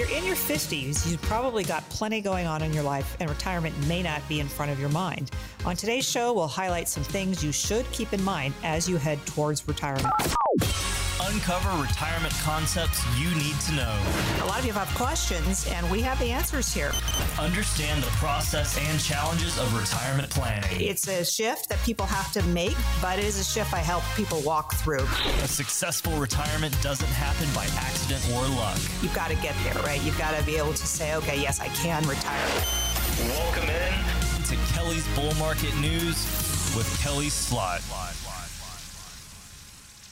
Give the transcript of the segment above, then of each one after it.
you're in your 50s, you've probably got plenty going on in your life, and retirement may not be in front of your mind. On today's show, we'll highlight some things you should keep in mind as you head towards retirement uncover retirement concepts you need to know. A lot of you have questions, and we have the answers here. Understand the process and challenges of retirement planning. It's a shift that people have to make, but it is a shift I help people walk through. A successful retirement doesn't happen by accident or luck. You've got to get there, right? You've got to be able to say, okay, yes, I can retire. Welcome in to Kelly's Bull Market News with Kelly Slaught.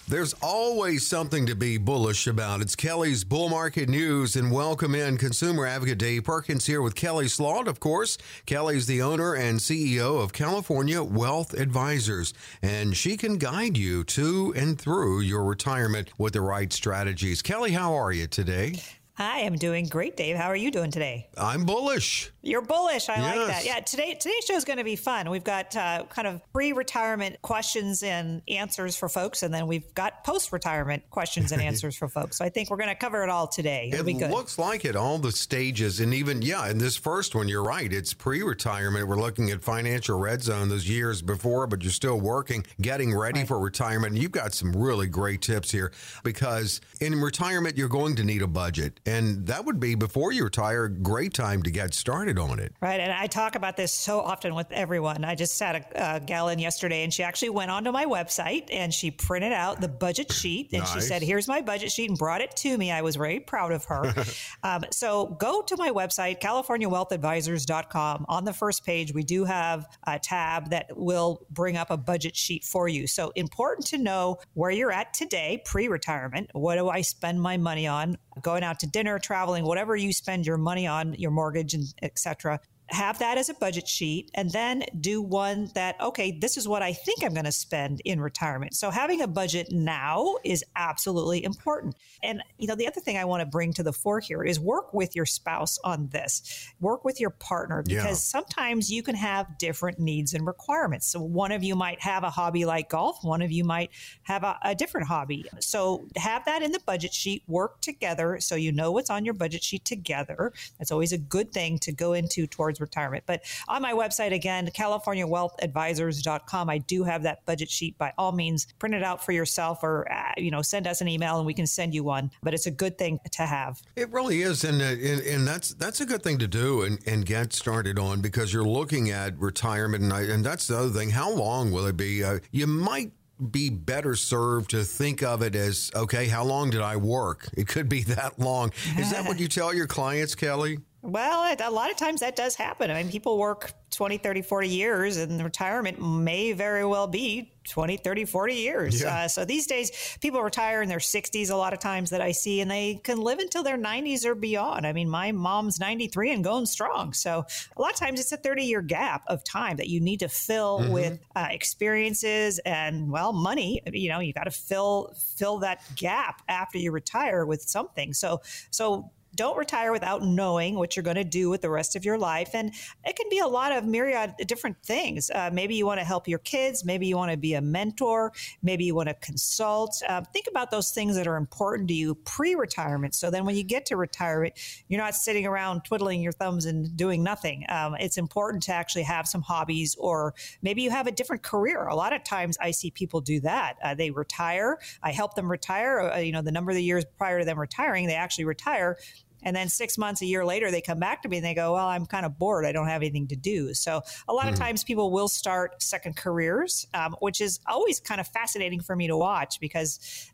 There's always something to be bullish about. It's Kelly's Bull Market News, and welcome in consumer advocate Dave Perkins here with Kelly Slaught. Of course, Kelly's the owner and CEO of California Wealth Advisors, and she can guide you to and through your retirement with the right strategies. Kelly, how are you today? I am doing great, Dave. How are you doing today? I'm bullish. You're bullish. I yes. like that. Yeah, today today's show is going to be fun. We've got uh, kind of pre-retirement questions and answers for folks, and then we've got post-retirement questions and answers for folks. So I think we're going to cover it all today. It'll it looks like it. All the stages, and even yeah, in this first one, you're right. It's pre-retirement. We're looking at financial red zone those years before, but you're still working, getting ready right. for retirement. And you've got some really great tips here because in retirement, you're going to need a budget and that would be before you retire, great time to get started on it. Right. And I talk about this so often with everyone. I just had a, a gal in yesterday and she actually went onto my website and she printed out the budget sheet and nice. she said, Here's my budget sheet and brought it to me. I was very proud of her. um, so go to my website, CaliforniaWealthAdvisors.com. On the first page, we do have a tab that will bring up a budget sheet for you. So important to know where you're at today, pre retirement. What do I spend my money on? Going out to dinner, traveling, whatever you spend your money on, your mortgage and etc have that as a budget sheet and then do one that, okay, this is what I think I'm going to spend in retirement. So having a budget now is absolutely important. And, you know, the other thing I want to bring to the fore here is work with your spouse on this, work with your partner, because yeah. sometimes you can have different needs and requirements. So one of you might have a hobby like golf, one of you might have a, a different hobby. So have that in the budget sheet, work together so you know what's on your budget sheet together. That's always a good thing to go into towards towards retirement. But on my website, again, CaliforniaWealthAdvisors.com, I do have that budget sheet. By all means, print it out for yourself or, uh, you know, send us an email and we can send you one. But it's a good thing to have. It really is. And, uh, and, and, that's that's a good thing to do and, and get started on because you're looking at retirement. And, I, and that's the other thing. How long will it be? Uh, you might be better served to think of it as okay, how long did I work? It could be that long. Is that what you tell your clients, Kelly? Well, a lot of times that does happen. I mean, people work 20, 30, 40 years, and retirement may very well be 20, 30, 40 years. Yeah. Uh, so these days, people retire in their 60s a lot of times that I see, and they can live until their 90s or beyond. I mean, my mom's 93 and going strong. So a lot of times it's a 30 year gap of time that you need to fill mm-hmm. with uh, experiences and, well, money. You know, you got to fill fill that gap after you retire with something. So, so don't retire without knowing what you're going to do with the rest of your life. And it can be a lot of myriad different things. Uh, maybe you want to help your kids. Maybe you want to be a mentor. Maybe you want to consult. Uh, think about those things that are important to you pre retirement. So then when you get to retirement, you're not sitting around twiddling your thumbs and doing nothing. Um, it's important to actually have some hobbies, or maybe you have a different career. A lot of times I see people do that. Uh, they retire. I help them retire. Uh, you know, the number of the years prior to them retiring, they actually retire and then six months, a year later, they come back to me and they go, Well, I'm kind of bored. I don't have anything to do. So a lot mm. of times people will start second careers, um, which is always kind of fascinating for me to watch because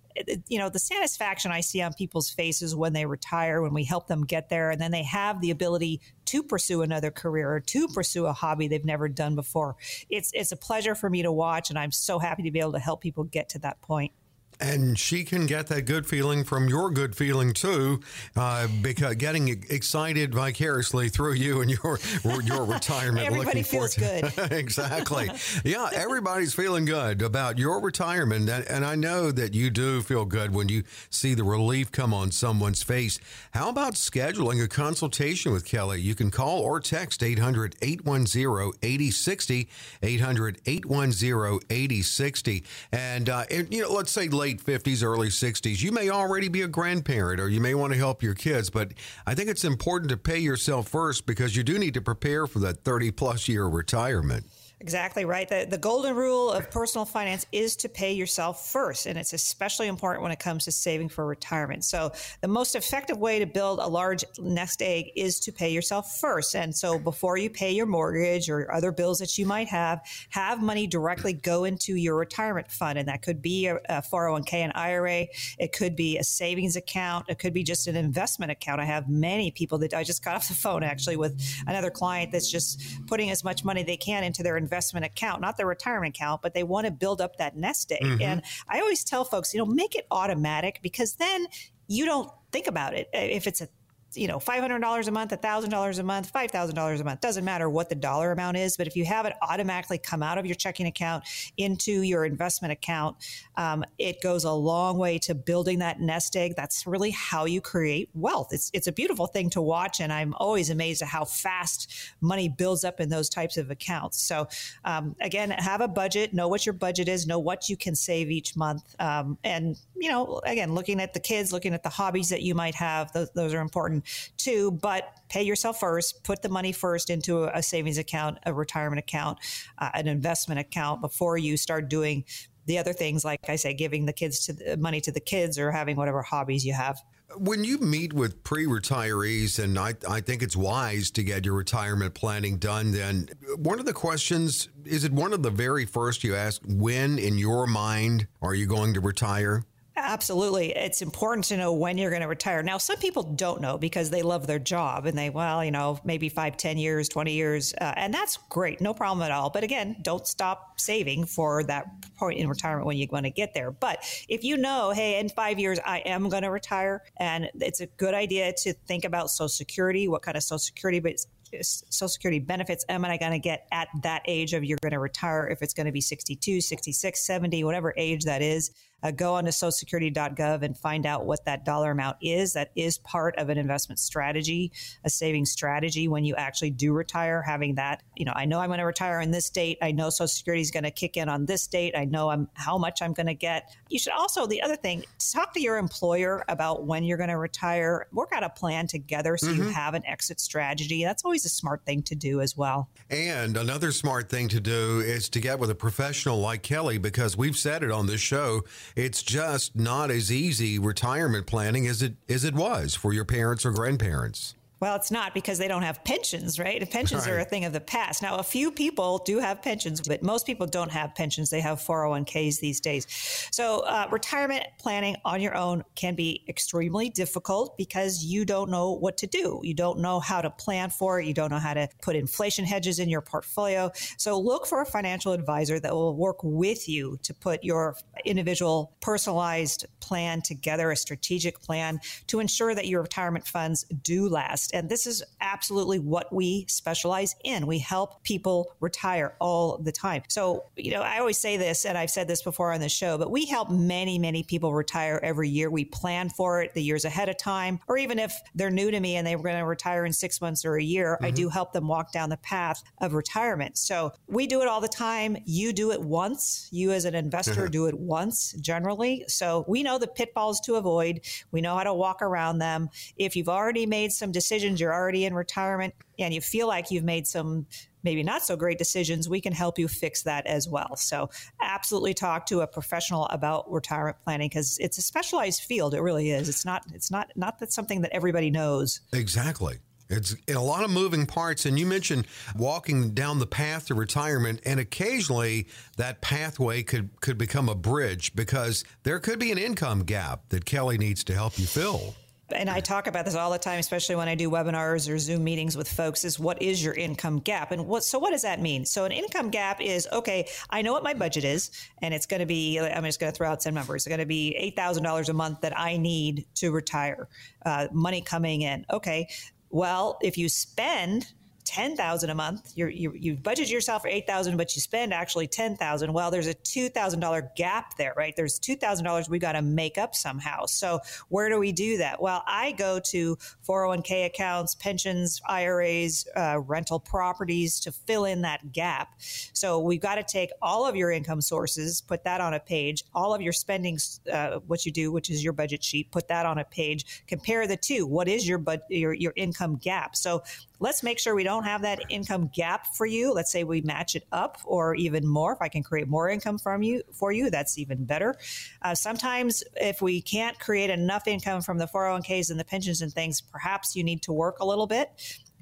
you know the satisfaction i see on people's faces when they retire when we help them get there and then they have the ability to pursue another career or to pursue a hobby they've never done before it's it's a pleasure for me to watch and i'm so happy to be able to help people get to that point and she can get that good feeling from your good feeling too, uh, because getting excited vicariously through you and your your retirement. Everybody feels good. exactly. Yeah, everybody's feeling good about your retirement, and, and I know that you do feel good when you see the relief come on someone's face. How about scheduling a consultation with Kelly? You can call or text 800 810 8060, 800 810 8060. And, uh, you know, let's say late 50s, early 60s, you may already be a grandparent or you may want to help your kids, but I think it's important to pay yourself first because you do need to prepare for that 30 plus year retirement. Exactly right. The, the golden rule of personal finance is to pay yourself first. And it's especially important when it comes to saving for retirement. So, the most effective way to build a large nest egg is to pay yourself first. And so, before you pay your mortgage or other bills that you might have, have money directly go into your retirement fund. And that could be a, a 401k and IRA, it could be a savings account, it could be just an investment account. I have many people that I just got off the phone actually with another client that's just putting as much money they can into their investment account, not their retirement account, but they want to build up that nest egg. Mm-hmm. And I always tell folks, you know, make it automatic because then you don't think about it. If it's a you know, $500 a month, $1,000 a month, $5,000 a month. Doesn't matter what the dollar amount is, but if you have it automatically come out of your checking account into your investment account, um, it goes a long way to building that nest egg. That's really how you create wealth. It's, it's a beautiful thing to watch. And I'm always amazed at how fast money builds up in those types of accounts. So, um, again, have a budget, know what your budget is, know what you can save each month. Um, and, you know, again, looking at the kids, looking at the hobbies that you might have, those, those are important too, but pay yourself first, put the money first into a savings account, a retirement account, uh, an investment account before you start doing the other things, like I say, giving the kids to the money to the kids or having whatever hobbies you have. When you meet with pre retirees, and I, I think it's wise to get your retirement planning done, then one of the questions is it one of the very first you ask, when in your mind are you going to retire? Absolutely. It's important to know when you're going to retire. Now, some people don't know because they love their job and they, well, you know, maybe five, ten years, 20 years. Uh, and that's great. No problem at all. But again, don't stop saving for that point in retirement when you want to get there. But if you know, hey, in five years, I am going to retire, and it's a good idea to think about Social Security, what kind of Social Security Social Security benefits am I going to get at that age of you're going to retire if it's going to be 62, 66, 70, whatever age that is uh, go on to socialsecurity.gov and find out what that dollar amount is. That is part of an investment strategy, a saving strategy when you actually do retire, having that, you know, I know I'm going to retire on this date. I know Social Security is going to kick in on this date. I know I'm how much I'm going to get. You should also, the other thing, talk to your employer about when you're going to retire. Work out a plan together so mm-hmm. you have an exit strategy. That's always a smart thing to do as well. And another smart thing to do is to get with a professional like Kelly because we've said it on this show it's just not as easy retirement planning as it as it was for your parents or grandparents. Well, it's not because they don't have pensions, right? Pensions right. are a thing of the past. Now, a few people do have pensions, but most people don't have pensions. They have 401ks these days. So, uh, retirement planning on your own can be extremely difficult because you don't know what to do. You don't know how to plan for it. You don't know how to put inflation hedges in your portfolio. So, look for a financial advisor that will work with you to put your individual personalized plan together, a strategic plan to ensure that your retirement funds do last. And this is absolutely what we specialize in. We help people retire all the time. So, you know, I always say this, and I've said this before on the show, but we help many, many people retire every year. We plan for it the years ahead of time, or even if they're new to me and they're going to retire in six months or a year, mm-hmm. I do help them walk down the path of retirement. So we do it all the time. You do it once. You, as an investor, mm-hmm. do it once generally. So we know the pitfalls to avoid. We know how to walk around them. If you've already made some decisions, decisions, you're already in retirement, and you feel like you've made some maybe not so great decisions, we can help you fix that as well. So, absolutely talk to a professional about retirement planning because it's a specialized field. It really is. It's not. It's not not that something that everybody knows. Exactly. It's a lot of moving parts. And you mentioned walking down the path to retirement, and occasionally that pathway could, could become a bridge because there could be an income gap that Kelly needs to help you fill and I talk about this all the time, especially when I do webinars or Zoom meetings with folks, is what is your income gap? And what so what does that mean? So an income gap is okay, I know what my budget is, and it's gonna be I'm just gonna throw out some numbers. It's gonna be eight thousand dollars a month that I need to retire. Uh, money coming in. Okay. Well, if you spend 10,000 a month. You're, you you budget yourself for 8,000, but you spend actually 10,000. Well, there's a $2,000 gap there, right? There's $2,000 we got to make up somehow. So where do we do that? Well, I go to 401k accounts, pensions, IRAs, uh, rental properties to fill in that gap. So we've got to take all of your income sources, put that on a page, all of your spending, uh, what you do, which is your budget sheet, put that on a page, compare the two. What is your, bud- your, your income gap? So let's make sure we don't have that income gap for you. Let's say we match it up or even more. If I can create more income from you for you, that's even better. Uh, sometimes if we can't create enough income from the 401ks and the pensions and things, perhaps you need to work a little bit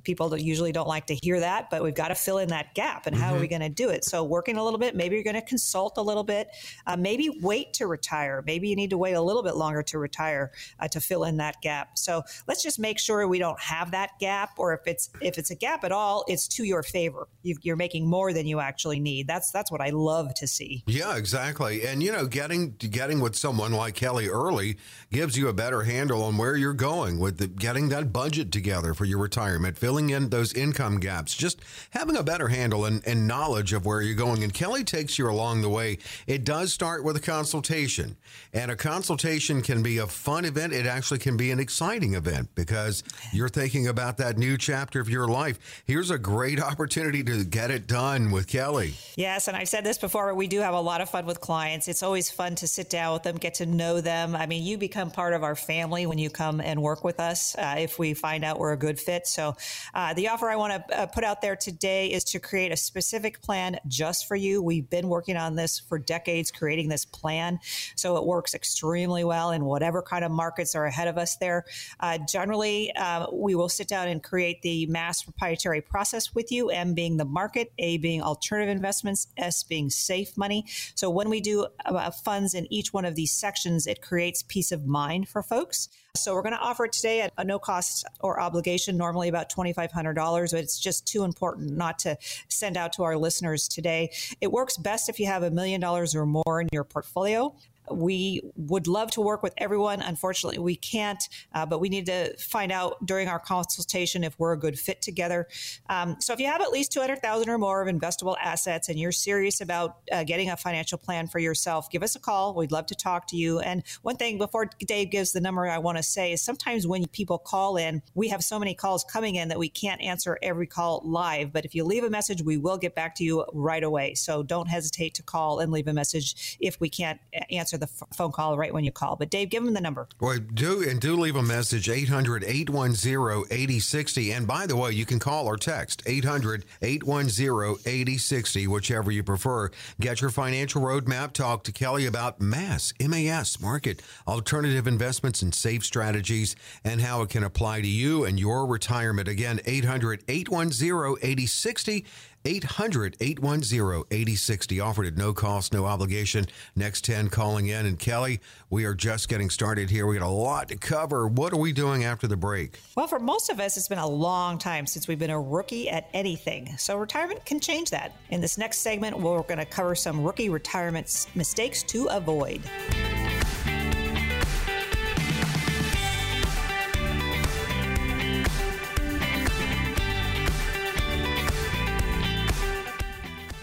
people that usually don't like to hear that, but we've got to fill in that gap. And how mm-hmm. are we mm-hmm. going to do it? So, working a little bit, maybe you're going to consult a little bit, uh, maybe wait to retire. Maybe you need to wait a little bit longer to retire uh, to fill in that gap. So, let's just make sure we don't have that gap, or if it's if it's a gap at all, it's to your favor. you are making more than you actually need. That's that's what I love to see. Yeah, exactly. And you know, getting getting with someone like Kelly early gives you a better handle on where you're going with the, getting that budget together for your retirement filling in those income gaps, just having a better handle and, and knowledge of where you're going. And Kelly takes you along the way. It does start with a consultation, and a consultation can be a fun event. It actually can be an exciting event because you're thinking about that new chapter of your life. Here's a great opportunity to get it done with Kelly. Yes, and I've said this before, but we do have a lot of fun with clients. It's always fun to sit down with them, get to know them. I mean, you become part of our family when you come and work with us uh, if we find out we're a good fit. So, uh, the offer I want to uh, put out there today is to create a specific plan just for you. We've been working on this for decades, creating this plan. So it works extremely well in whatever kind of markets are ahead of us there. Uh, generally, uh, we will sit down and create the mass proprietary process with you, M being the market, A being alternative investments, S being safe money. So when we do uh, funds in each one of these sections, it creates peace of mind for folks. So we're going to offer it today at a no cost or obligation, normally about $2,500, but it's just too important not to send out to our listeners today. It works best if you have a million dollars or more in your portfolio. We would love to work with everyone. Unfortunately, we can't, uh, but we need to find out during our consultation if we're a good fit together. Um, so if you have at least 200,000 or more of investable assets and you're serious about uh, getting a financial plan for yourself, give us a call. We'd love to talk to you. And one thing before Dave gives the number I want to say is sometimes when people call in, we have so many calls coming in that we can't answer every call live. But if you leave a message, we will get back to you right away. So don't hesitate to call and leave a message if we can't answer answer the f- phone call right when you call. But Dave, give them the number. Well, do and do leave a message 800 810 8060. And by the way, you can call or text 800 810 8060, whichever you prefer. Get your financial roadmap. Talk to Kelly about MAS, MAS, market, alternative investments and safe strategies, and how it can apply to you and your retirement. Again, 800 810 8060. 800 810 8060. Offered at no cost, no obligation. Next 10 calling in. And Kelly, we are just getting started here. We got a lot to cover. What are we doing after the break? Well, for most of us, it's been a long time since we've been a rookie at anything. So retirement can change that. In this next segment, we're going to cover some rookie retirement mistakes to avoid.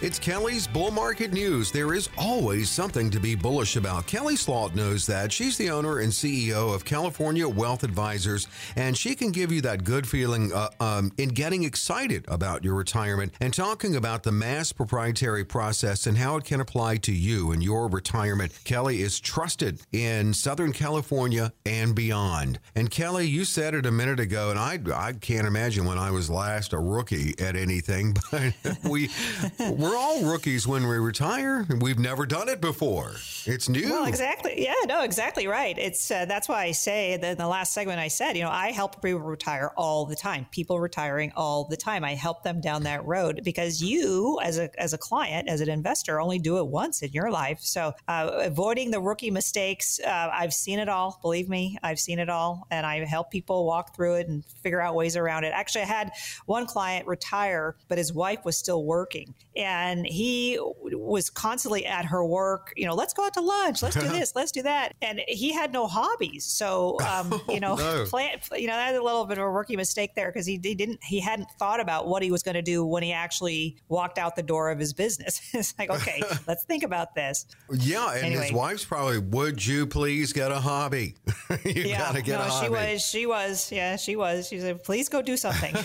It's Kelly's Bull Market News. There is always something to be bullish about. Kelly Slaught knows that. She's the owner and CEO of California Wealth Advisors, and she can give you that good feeling uh, um, in getting excited about your retirement and talking about the mass proprietary process and how it can apply to you and your retirement. Kelly is trusted in Southern California and beyond. And Kelly, you said it a minute ago, and I, I can't imagine when I was last a rookie at anything, but we, we're all rookies when we retire. We've never done it before. It's new. Well, exactly. Yeah, no, exactly right. It's uh, that's why I say that in the last segment I said, you know, I help people retire all the time. People retiring all the time. I help them down that road because you, as a as a client, as an investor, only do it once in your life. So uh, avoiding the rookie mistakes, uh, I've seen it all. Believe me, I've seen it all, and I help people walk through it and figure out ways around it. Actually, I had one client retire, but his wife was still working, and he was constantly at her work. You know, let's go out to lunch. Let's do this. let's do that. And he had no hobbies. So, um, you know, no. plan, you know, that's a little bit of a rookie mistake there because he, he didn't, he hadn't thought about what he was going to do when he actually walked out the door of his business. it's like, okay, let's think about this. Yeah. And anyway. his wife's probably, would you please get a hobby? you yeah, got to get no, a hobby. She was, she was, yeah, she was. She said, please go do something.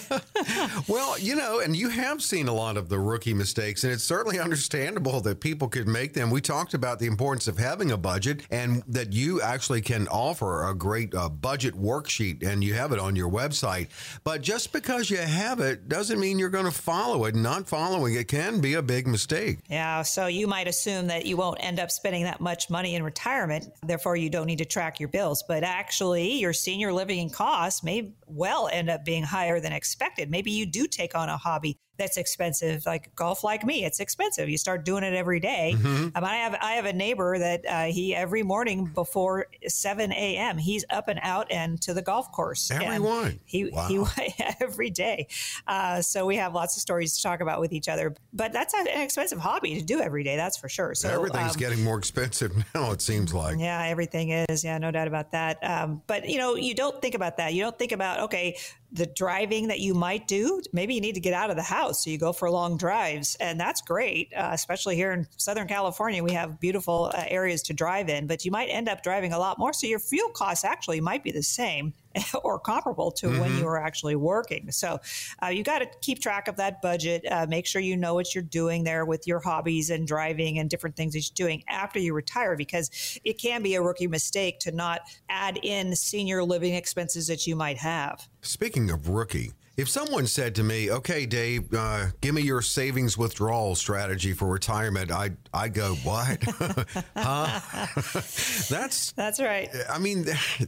well, you know, and you have seen a lot of the rookie mistakes, and it's certainly understandable that people could make them. We talked about the importance of having a budget and that you actually can offer a great uh, budget worksheet and you have it on your website. But just because you have it doesn't mean you're going to follow it. Not following it can be a big mistake. Yeah. So you might assume that you won't end up spending that much money in retirement. Therefore, you don't need to track your bills. But actually, your senior living costs may well end up being higher than expected. Maybe you do take on a hobby that's expensive. Like golf, like me, it's expensive. You start doing it every day. Mm-hmm. Um, I have I have a neighbor that uh, he every morning before seven a.m. he's up and out and to the golf course. Everyone, he wow. he every day. Uh, so we have lots of stories to talk about with each other. But that's an expensive hobby to do every day. That's for sure. So everything's um, getting more expensive now. It seems like. Yeah, everything is. Yeah, no doubt about that. Um, but you know, you don't think about that. You don't think about okay, the driving that you might do. Maybe you need to get out of the house. So you go for long drives. And that's great, uh, especially here in Southern California. We have beautiful uh, areas to drive in, but you might end up driving a lot more. So your fuel costs actually might be the same. or comparable to mm-hmm. when you were actually working. So uh, you got to keep track of that budget. Uh, make sure you know what you're doing there with your hobbies and driving and different things that you're doing after you retire because it can be a rookie mistake to not add in senior living expenses that you might have. Speaking of rookie, if someone said to me, "Okay, Dave, uh, give me your savings withdrawal strategy for retirement," I I go, "What? huh?" that's that's right. I mean,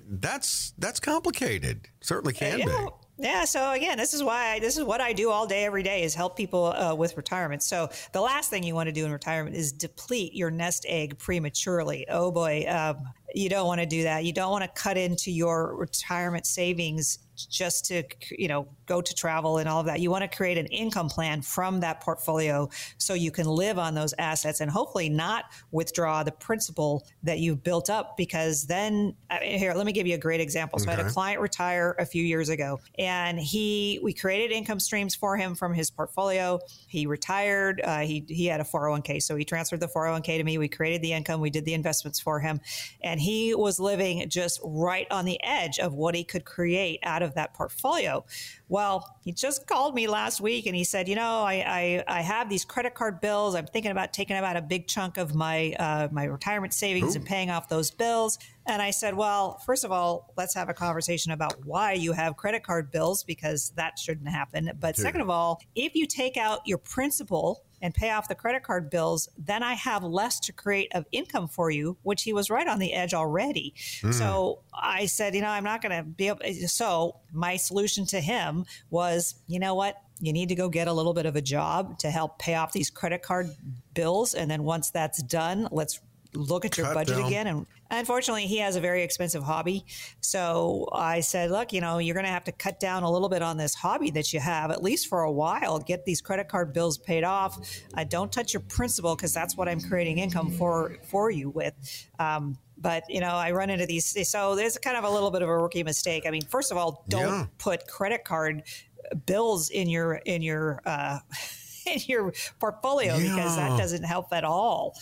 that's that's complicated. Certainly can yeah. be. Yeah. So again, this is why I, this is what I do all day, every day is help people uh, with retirement. So the last thing you want to do in retirement is deplete your nest egg prematurely. Oh boy, um, you don't want to do that. You don't want to cut into your retirement savings just to you know go to travel and all of that you want to create an income plan from that portfolio so you can live on those assets and hopefully not withdraw the principal that you've built up because then here let me give you a great example so okay. i had a client retire a few years ago and he we created income streams for him from his portfolio he retired uh, he, he had a 401k so he transferred the 401k to me we created the income we did the investments for him and he was living just right on the edge of what he could create out of that portfolio. Well, he just called me last week and he said, you know, I, I, I have these credit card bills. I'm thinking about taking about a big chunk of my uh, my retirement savings Ooh. and paying off those bills. And I said, well, first of all, let's have a conversation about why you have credit card bills because that shouldn't happen. But second of all, if you take out your principal and pay off the credit card bills, then I have less to create of income for you, which he was right on the edge already. Mm. So I said, you know, I'm not going to be able. So my solution to him was, you know what? You need to go get a little bit of a job to help pay off these credit card bills. And then once that's done, let's look at your Cut budget down. again. And unfortunately, he has a very expensive hobby. So I said, look, you know, you're going to have to cut down a little bit on this hobby that you have, at least for a while. Get these credit card bills paid off. Uh, don't touch your principal because that's what I'm creating income for for you with. Um, but you know, I run into these. So there's kind of a little bit of a rookie mistake. I mean, first of all, don't yeah. put credit card bills in your in your uh, in your portfolio yeah. because that doesn't help at all.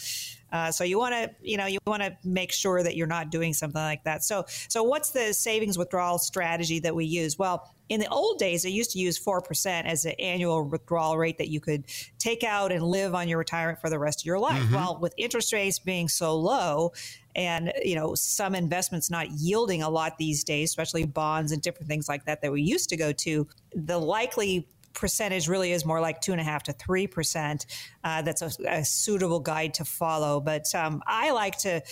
Uh, so you want to, you know, you want to make sure that you're not doing something like that. So, so what's the savings withdrawal strategy that we use? Well, in the old days, they used to use 4% as an annual withdrawal rate that you could take out and live on your retirement for the rest of your life. Mm-hmm. Well, with interest rates being so low, and you know some investments not yielding a lot these days especially bonds and different things like that that we used to go to the likely percentage really is more like two and a half to three percent. Uh, that's a, a, suitable guide to follow. But um, I like to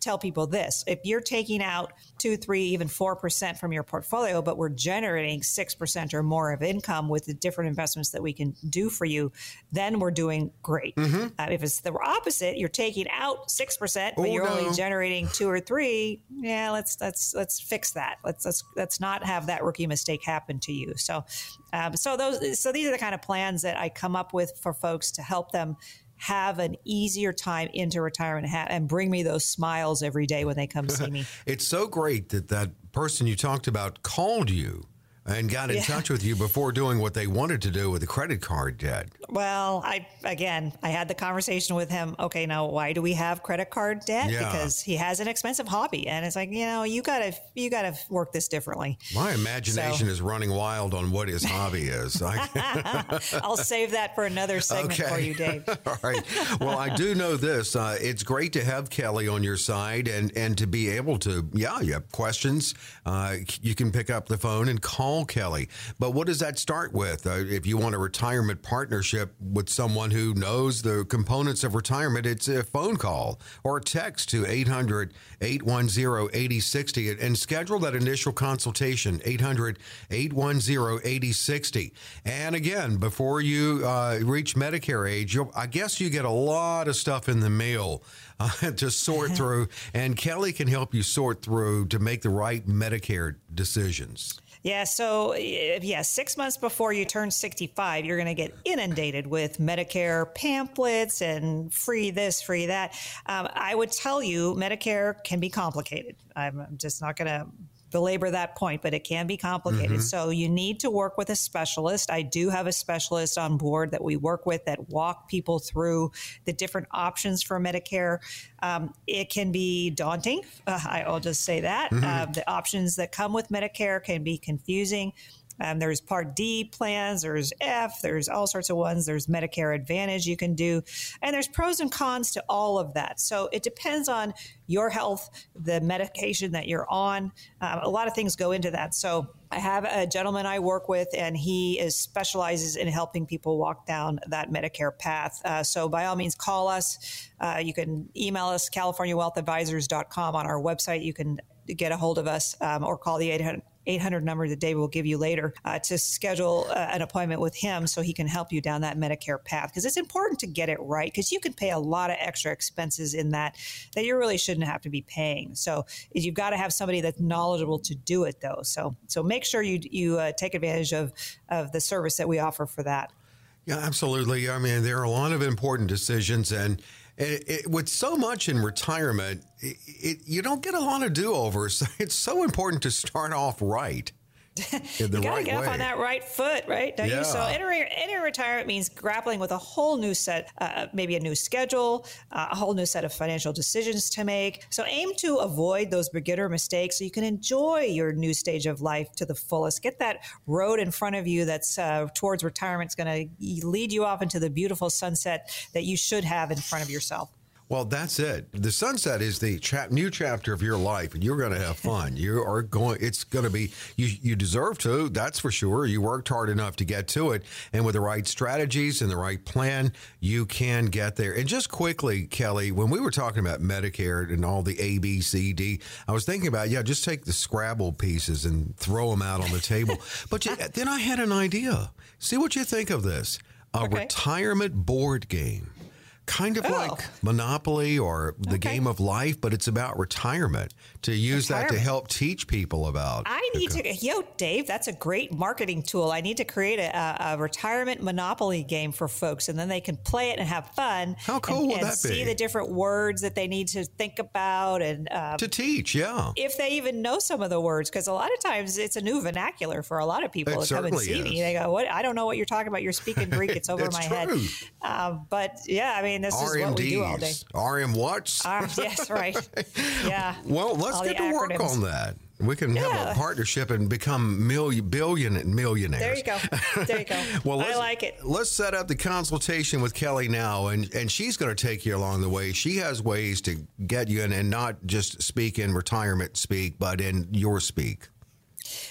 tell people this: if you're taking out two, three, even four percent from your portfolio, but we're generating six percent or more of income with the different investments that we can do for you, then we're doing great. Mm-hmm. Uh, if it's the opposite, you're taking out six percent, but oh, you're no. only generating two or three. Yeah, let's let's let's fix that. Let's let's let's not have that rookie mistake happen to you. So, um, so those so these are the kind of plans that I come up with for folks to help them have an easier time into retirement and bring me those smiles every day when they come see me. it's so great that that person you talked about called you and got in yeah. touch with you before doing what they wanted to do with the credit card debt. Well, I again, I had the conversation with him. Okay, now why do we have credit card debt? Yeah. Because he has an expensive hobby, and it's like you know you gotta you gotta work this differently. My imagination so. is running wild on what his hobby is. I'll save that for another segment okay. for you, Dave. All right. Well, I do know this. Uh, it's great to have Kelly on your side, and and to be able to, yeah, you have questions. Uh, you can pick up the phone and call Kelly. But what does that start with? Uh, if you want a retirement partnership with someone who knows the components of retirement, it's a phone call or text to 800 810 8060 and schedule that initial consultation 800 810 8060. And again, before you uh, reach Medicare age, I guess you get a lot of stuff in the mail. Uh, to sort through, and Kelly can help you sort through to make the right Medicare decisions. Yeah, so yeah, six months before you turn 65, you're going to get inundated with Medicare pamphlets and free this, free that. Um, I would tell you, Medicare can be complicated. I'm just not going to belabor that point, but it can be complicated. Mm-hmm. So you need to work with a specialist. I do have a specialist on board that we work with that walk people through the different options for Medicare. Um, it can be daunting. Uh, I'll just say that. Mm-hmm. Uh, the options that come with Medicare can be confusing. Um, there's Part D plans, there's F, there's all sorts of ones. There's Medicare Advantage you can do. And there's pros and cons to all of that. So it depends on your health, the medication that you're on. Um, a lot of things go into that. So I have a gentleman I work with, and he is specializes in helping people walk down that Medicare path. Uh, so by all means, call us. Uh, you can email us, CaliforniaWealthAdvisors.com on our website. You can get a hold of us um, or call the 800, 800 number that Dave will give you later uh, to schedule uh, an appointment with him so he can help you down that Medicare path. Because it's important to get it right because you can pay a lot of extra expenses in that that you really shouldn't have to be paying. So you've got to have somebody that's knowledgeable to do it though. So so make sure you you uh, take advantage of of the service that we offer for that. Yeah, absolutely. I mean, there are a lot of important decisions and it, it, with so much in retirement, it, you don't get a lot of do overs. It's so important to start off right. you got to right get way. off on that right foot, right? Don't yeah. you? So entering, entering retirement means grappling with a whole new set, uh, maybe a new schedule, uh, a whole new set of financial decisions to make. So aim to avoid those beginner mistakes so you can enjoy your new stage of life to the fullest. Get that road in front of you that's uh, towards retirement. It's going to lead you off into the beautiful sunset that you should have in front of yourself. Well, that's it. The sunset is the chap- new chapter of your life, and you're going to have fun. you are going. It's going to be. You you deserve to. That's for sure. You worked hard enough to get to it, and with the right strategies and the right plan, you can get there. And just quickly, Kelly, when we were talking about Medicare and all the A, B, C, D, I was thinking about yeah, just take the Scrabble pieces and throw them out on the table. but you, then I had an idea. See what you think of this. A okay. retirement board game kind of oh. like Monopoly or the okay. game of life, but it's about retirement. To use retirement. that to help teach people about. I need to, yo, Dave, that's a great marketing tool. I need to create a, a, retirement Monopoly game for folks, and then they can play it and have fun. How cool and, will and that be? See the different words that they need to think about and um, to teach. Yeah, if they even know some of the words, because a lot of times it's a new vernacular for a lot of people it to come and see is. me. They go, "What? I don't know what you're talking about. You're speaking Greek. It's over my true. head." Um, but yeah, I mean, this RMDs, is what we do all day. RM what's? Uh, yes, right. Yeah. well, let's all get to work on that. We can yeah. have a partnership and become million, billion millionaires. There you go. There you go. well, I like it. Let's set up the consultation with Kelly now, and, and she's going to take you along the way. She has ways to get you in and not just speak in retirement speak, but in your speak.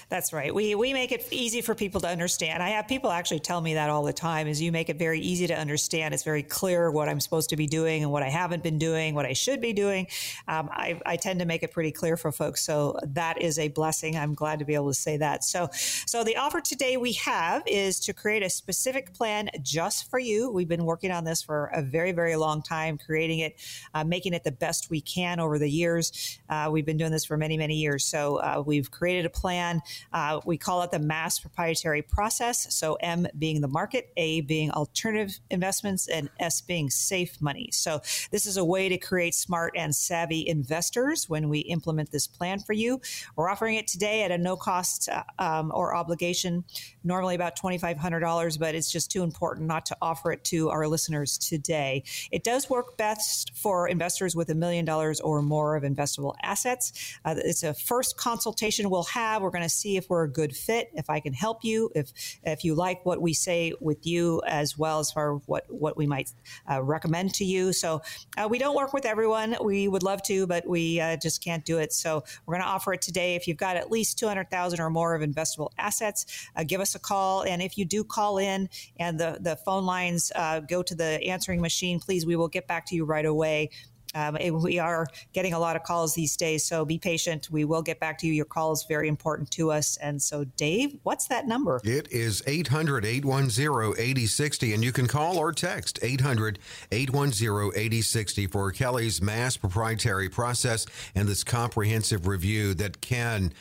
That's right. We we make it easy for people to understand. I have people actually tell me that all the time. Is you make it very easy to understand. It's very clear what I'm supposed to be doing and what I haven't been doing, what I should be doing. Um, I, I tend to make it pretty clear for folks. So that is a blessing. I'm glad to be able to say that. So so the offer today we have is to create a specific plan just for you. We've been working on this for a very very long time, creating it, uh, making it the best we can over the years. Uh, we've been doing this for many many years. So uh, we've created a plan plan. Uh, we call it the mass proprietary process. So M being the market, A being alternative investments, and S being safe money. So this is a way to create smart and savvy investors when we implement this plan for you. We're offering it today at a no cost uh, um, or obligation, normally about $2,500, but it's just too important not to offer it to our listeners today. It does work best for investors with a million dollars or more of investable assets. Uh, it's a first consultation we'll have. We're going to see if we're a good fit, if I can help you, if if you like what we say with you, as well as for what what we might uh, recommend to you. So uh, we don't work with everyone. We would love to, but we uh, just can't do it. So we're going to offer it today. If you've got at least two hundred thousand or more of investable assets, uh, give us a call. And if you do call in and the the phone lines uh, go to the answering machine, please, we will get back to you right away. Um, we are getting a lot of calls these days, so be patient. We will get back to you. Your call is very important to us. And so, Dave, what's that number? It is 800 810 8060, and you can call or text 800 810 8060 for Kelly's mass proprietary process and this comprehensive review that can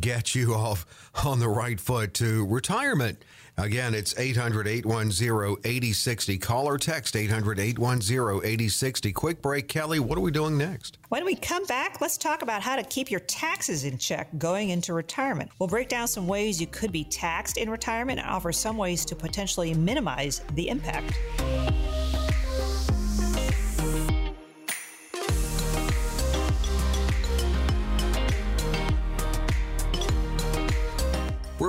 get you off on the right foot to retirement. Again, it's 800 810 8060. Call or text 800 810 8060. Quick break. Kelly, what are we doing next? When we come back, let's talk about how to keep your taxes in check going into retirement. We'll break down some ways you could be taxed in retirement and offer some ways to potentially minimize the impact.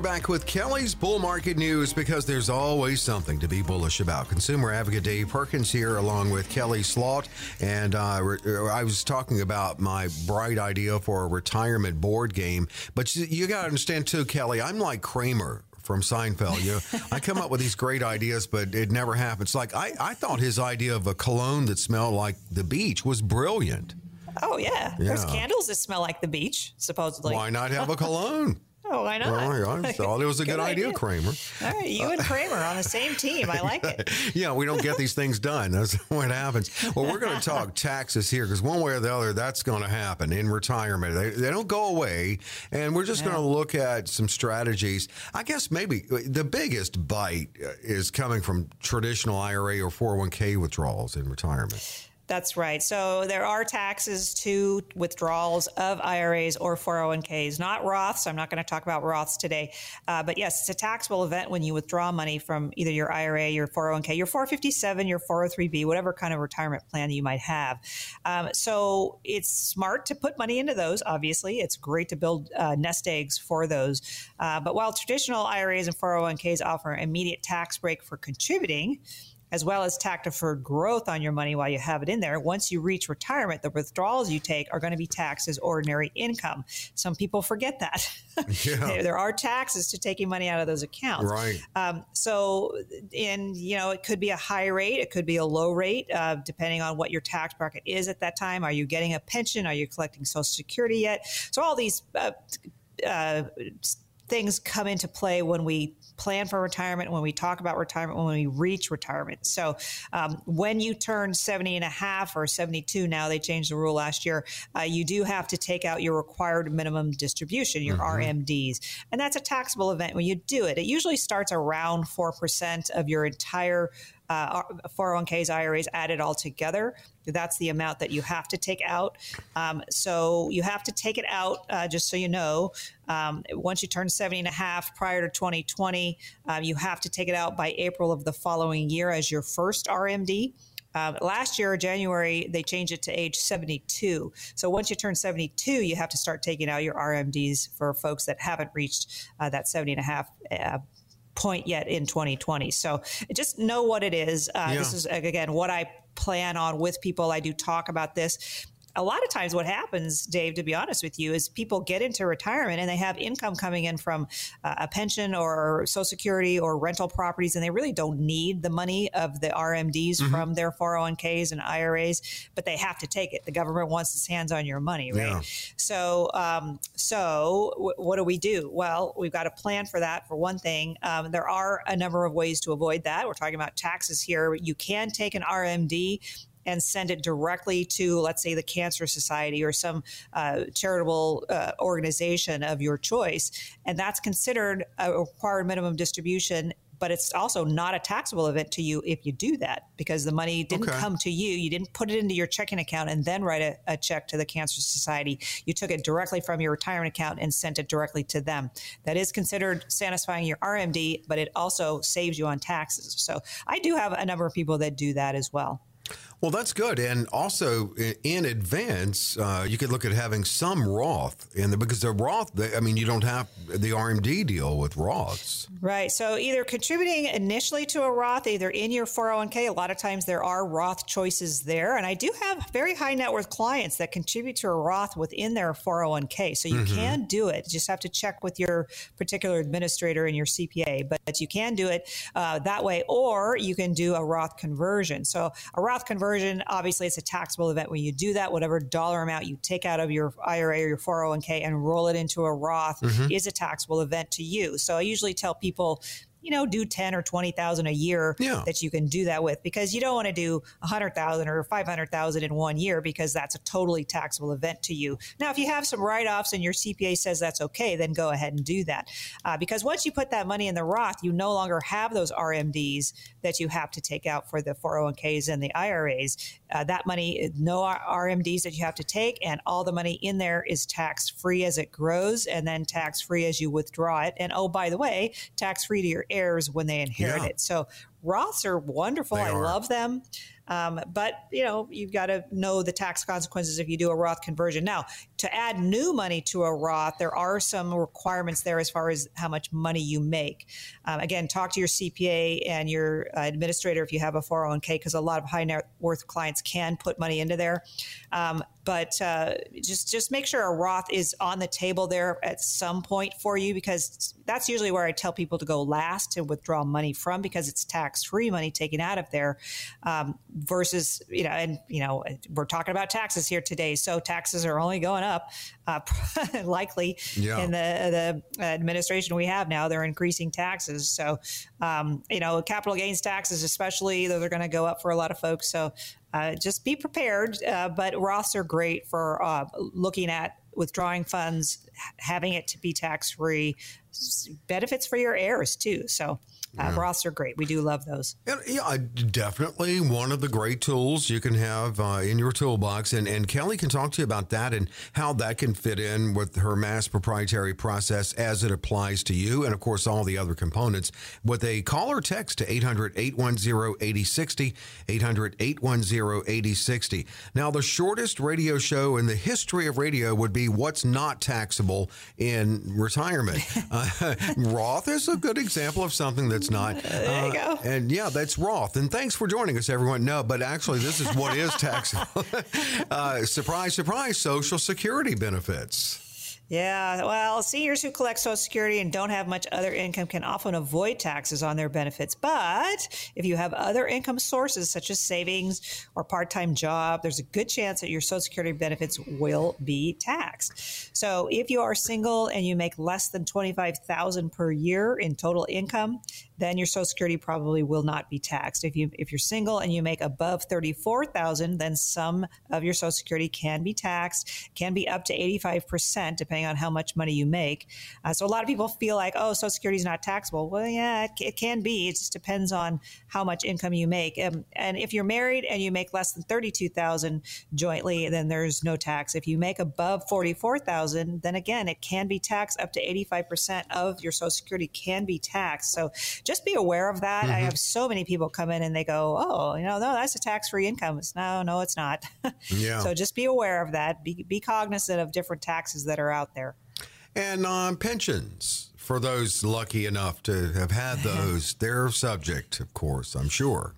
Back with Kelly's Bull Market News because there's always something to be bullish about. Consumer advocate Dave Perkins here, along with Kelly Slaught. And uh, I was talking about my bright idea for a retirement board game. But you, you got to understand, too, Kelly, I'm like Kramer from Seinfeld. You know, I come up with these great ideas, but it never happens. Like I, I thought his idea of a cologne that smelled like the beach was brilliant. Oh yeah. yeah. there's candles that smell like the beach, supposedly. Why not have a cologne? Oh, why not? Well, I thought it was a good, good idea, idea, Kramer. All right, you and Kramer on the same team. I like it. yeah, we don't get these things done. That's what happens. Well, we're going to talk taxes here because one way or the other, that's going to happen in retirement. They, they don't go away. And we're just yeah. going to look at some strategies. I guess maybe uh, the biggest bite uh, is coming from traditional IRA or 401k withdrawals in retirement. That's right. So there are taxes to withdrawals of IRAs or 401ks, not Roths. I'm not going to talk about Roths today. Uh, but yes, it's a taxable event when you withdraw money from either your IRA, your 401k, your 457, your 403b, whatever kind of retirement plan you might have. Um, so it's smart to put money into those, obviously. It's great to build uh, nest eggs for those. Uh, but while traditional IRAs and 401ks offer an immediate tax break for contributing, as well as tax deferred growth on your money while you have it in there. Once you reach retirement, the withdrawals you take are going to be taxed as ordinary income. Some people forget that. Yeah. there are taxes to taking money out of those accounts. Right. Um, so, and you know, it could be a high rate, it could be a low rate, uh, depending on what your tax bracket is at that time. Are you getting a pension? Are you collecting Social Security yet? So, all these. Uh, uh, things come into play when we plan for retirement, when we talk about retirement, when we reach retirement. So um, when you turn 70 and a half or 72 now, they changed the rule last year, uh, you do have to take out your required minimum distribution, your mm-hmm. RMDs. And that's a taxable event when you do it. It usually starts around 4% of your entire uh, 401ks, IRAs added all together. That's the amount that you have to take out. Um, so you have to take it out, uh, just so you know. Um, once you turn 70 and a half prior to 2020, um, you have to take it out by April of the following year as your first RMD. Um, last year, January, they changed it to age 72. So once you turn 72, you have to start taking out your RMDs for folks that haven't reached uh, that 70 and a half uh, point yet in 2020. So just know what it is. Uh, yeah. This is, again, what I plan on with people. I do talk about this a lot of times what happens, Dave, to be honest with you, is people get into retirement and they have income coming in from uh, a pension or Social Security or rental properties, and they really don't need the money of the RMDs mm-hmm. from their 401ks and IRAs, but they have to take it. The government wants its hands on your money, right? Yeah. So, um, so w- what do we do? Well, we've got a plan for that. For one thing, um, there are a number of ways to avoid that. We're talking about taxes here. You can take an RMD and send it directly to, let's say, the Cancer Society or some uh, charitable uh, organization of your choice. And that's considered a required minimum distribution but it's also not a taxable event to you if you do that because the money didn't okay. come to you. You didn't put it into your checking account and then write a, a, check to the Cancer Society. You took it directly from your retirement account and sent it directly to them. That is considered satisfying your RMD, but it also saves you on taxes. So I do have a number of people that do that as well. Well, that's good. And also in advance, uh, you could look at having some Roth in because the Roth, I mean, you don't have the RMD deal with Roths. Right. So either contributing initially to a Roth, either in your 401k, a lot of times there are Roth choices there. And I do have very high net worth clients that contribute to a Roth within their 401k. So you mm-hmm. can do it. You just have to check with your particular administrator and your CPA, but you can do it uh, that way, or you can do a Roth conversion. So a Roth conversion conversion, obviously, it's a taxable event when you do that. Whatever dollar amount you take out of your IRA or your 401k and roll it into a Roth mm-hmm. is a taxable event to you. So I usually tell people you know, do 10 or 20,000 a year yeah. that you can do that with because you don't want to do 100,000 or 500,000 in one year because that's a totally taxable event to you. Now, if you have some write offs and your CPA says that's okay, then go ahead and do that. Uh, because once you put that money in the Roth, you no longer have those RMDs that you have to take out for the 401ks and the IRAs. Uh, that money, no RMDs that you have to take, and all the money in there is tax free as it grows and then tax free as you withdraw it. And oh, by the way, tax free to your heirs when they inherit yeah. it. So Roths are wonderful. They I are. love them. Um, but you know, you've got to know the tax consequences if you do a Roth conversion. Now, to add new money to a Roth, there are some requirements there as far as how much money you make. Um, again, talk to your CPA and your uh, administrator if you have a 401k, because a lot of high net worth clients can put money into there. Um, but uh, just just make sure a Roth is on the table there at some point for you, because that's usually where I tell people to go last to withdraw money from, because it's tax free money taken out of there. Um, versus you know and you know we're talking about taxes here today. So taxes are only going up uh, likely yeah. in the the administration we have now. They're increasing taxes. So um, you know capital gains taxes especially those are going to go up for a lot of folks. So uh, just be prepared uh, but Roths are great for uh, looking at withdrawing funds having it to be tax free benefits for your heirs too. So uh, yeah. Roths are great. We do love those. And, yeah, definitely one of the great tools you can have uh, in your toolbox. And, and Kelly can talk to you about that and how that can fit in with her mass proprietary process as it applies to you. And of course, all the other components with a call or text to 800 810 8060. 800 810 8060. Now, the shortest radio show in the history of radio would be What's Not Taxable in Retirement. uh, Roth is a good example of something that's not. there you uh, go. And yeah, that's Roth. And thanks for joining us, everyone. No, but actually, this is what is taxable. uh, surprise, surprise, Social Security benefits. Yeah, well, seniors who collect Social Security and don't have much other income can often avoid taxes on their benefits. But if you have other income sources such as savings or part time job, there's a good chance that your Social Security benefits will be taxed. So if you are single and you make less than 25000 per year in total income, then your Social Security probably will not be taxed. If you if you're single and you make above thirty four thousand, then some of your Social Security can be taxed, can be up to eighty five percent depending on how much money you make. Uh, so a lot of people feel like, oh, Social Security is not taxable. Well, yeah, it, it, can be. It just depends on how much income you make. Um, and if you're married and you make less than thirty two thousand jointly, then there's no tax. If you make above forty four thousand, then again, it can be taxed up to eighty five percent of your Social Security can be taxed. So just be aware of that. Mm-hmm. I have so many people come in and they go, "Oh, you know, no, that's a tax-free income." It's no, no, it's not. yeah. So just be aware of that. Be be cognizant of different taxes that are out there. And um, pensions for those lucky enough to have had those, they're subject, of course. I'm sure.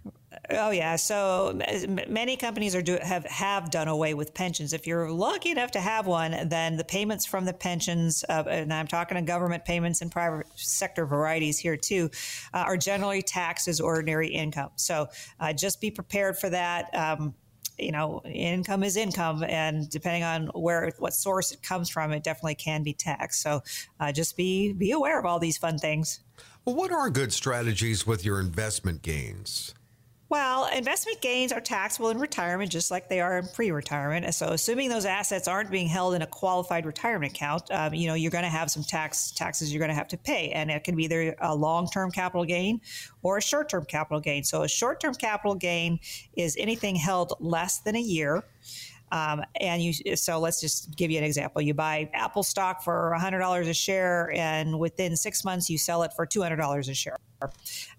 Oh yeah, so many companies are do, have have done away with pensions. If you're lucky enough to have one, then the payments from the pensions, uh, and I'm talking to government payments and private sector varieties here too, uh, are generally taxed as ordinary income. So uh, just be prepared for that. Um, you know, income is income, and depending on where what source it comes from, it definitely can be taxed. So uh, just be be aware of all these fun things. Well, what are good strategies with your investment gains? Well, investment gains are taxable in retirement just like they are in pre-retirement. So, assuming those assets aren't being held in a qualified retirement account, um, you know you're going to have some tax taxes you're going to have to pay, and it can be either a long-term capital gain or a short-term capital gain. So, a short-term capital gain is anything held less than a year. Um, and you, so let's just give you an example. You buy Apple stock for $100 a share, and within six months, you sell it for $200 a share.